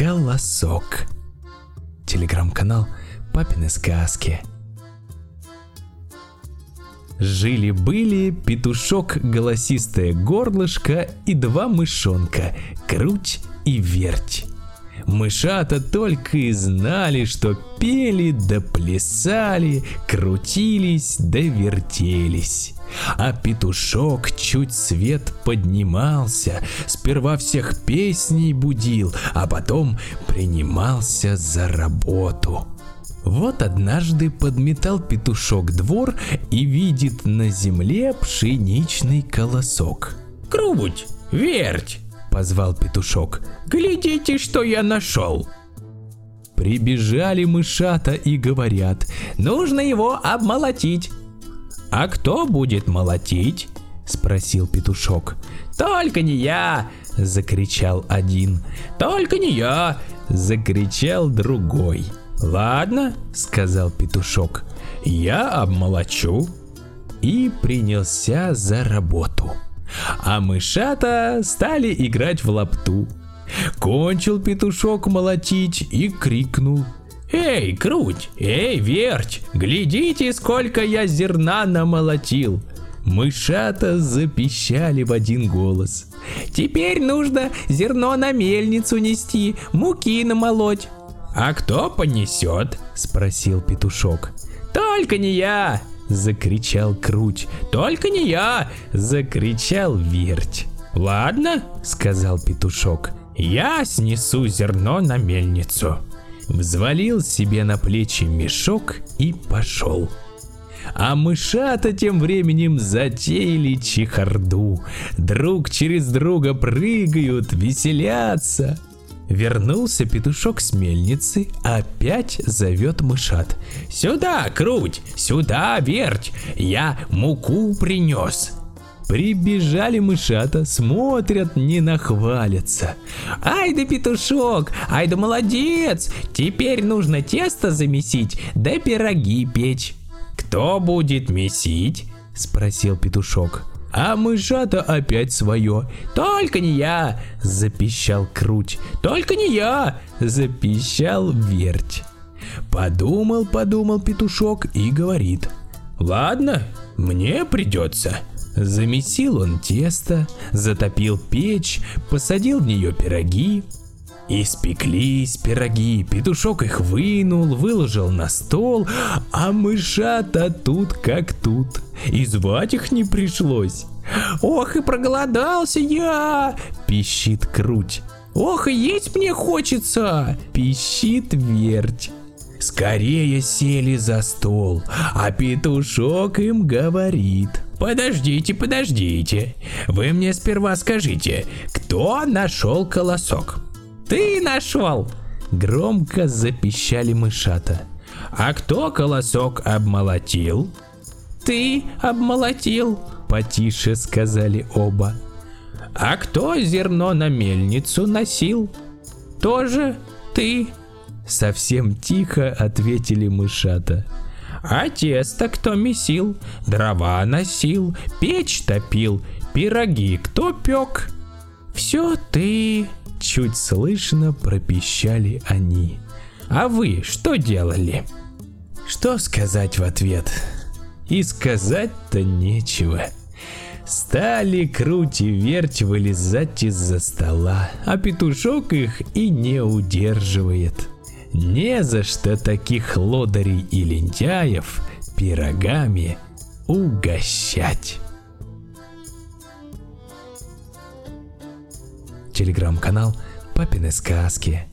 колосок. Телеграм-канал Папины сказки. Жили-были петушок, голосистое горлышко и два мышонка, круть и верть. Мышата только и знали, что пели да плясали, крутились да вертелись. А петушок чуть свет поднимался, сперва всех песней будил, а потом принимался за работу. Вот однажды подметал петушок двор и видит на земле пшеничный колосок. «Круть, верть!» — позвал петушок. «Глядите, что я нашел!» Прибежали мышата и говорят, «Нужно его обмолотить!» «А кто будет молотить?» — спросил петушок. «Только не я!» — закричал один. «Только не я!» — закричал другой. «Ладно», — сказал петушок, — «я обмолочу». И принялся за работу. А мышата стали играть в лапту. Кончил петушок молотить и крикнул. «Эй, круть! Эй, верть! Глядите, сколько я зерна намолотил!» Мышата запищали в один голос. «Теперь нужно зерно на мельницу нести, муки намолоть!» «А кто понесет?» — спросил петушок. «Только не я!» — закричал Круть. «Только не я!» — закричал Верть. «Ладно», — сказал петушок, — «я снесу зерно на мельницу». Взвалил себе на плечи мешок и пошел. А мышата тем временем затеяли чехарду. Друг через друга прыгают, веселятся. Вернулся петушок с мельницы, опять зовет мышат. «Сюда, круть! Сюда, верть! Я муку принес!» Прибежали мышата, смотрят, не нахвалятся. «Ай да петушок! Ай да молодец! Теперь нужно тесто замесить, да пироги печь!» «Кто будет месить?» — спросил петушок. А мышата опять свое. «Только не я!» – запищал Круть. «Только не я!» – запищал Верть. Подумал, подумал петушок и говорит. «Ладно, мне придется». Замесил он тесто, затопил печь, посадил в нее пироги, Испеклись пироги, петушок их вынул, выложил на стол, а мышата тут как тут. И звать их не пришлось. «Ох, и проголодался я!» – пищит Круть. «Ох, и есть мне хочется!» – пищит Верть. Скорее сели за стол, а петушок им говорит. Подождите, подождите. Вы мне сперва скажите, кто нашел колосок? Ты нашел!» Громко запищали мышата. «А кто колосок обмолотил?» «Ты обмолотил!» Потише сказали оба. «А кто зерно на мельницу носил?» «Тоже ты!» Совсем тихо ответили мышата. «А тесто кто месил? Дрова носил, печь топил, пироги кто пек?» «Все ты!» Чуть слышно пропищали они. А вы что делали? Что сказать в ответ? И сказать-то нечего. Стали круть и верть вылезать из-за стола, а петушок их и не удерживает. Не за что таких лодырей и лентяев пирогами угощать. телеграм-канал «Папины сказки».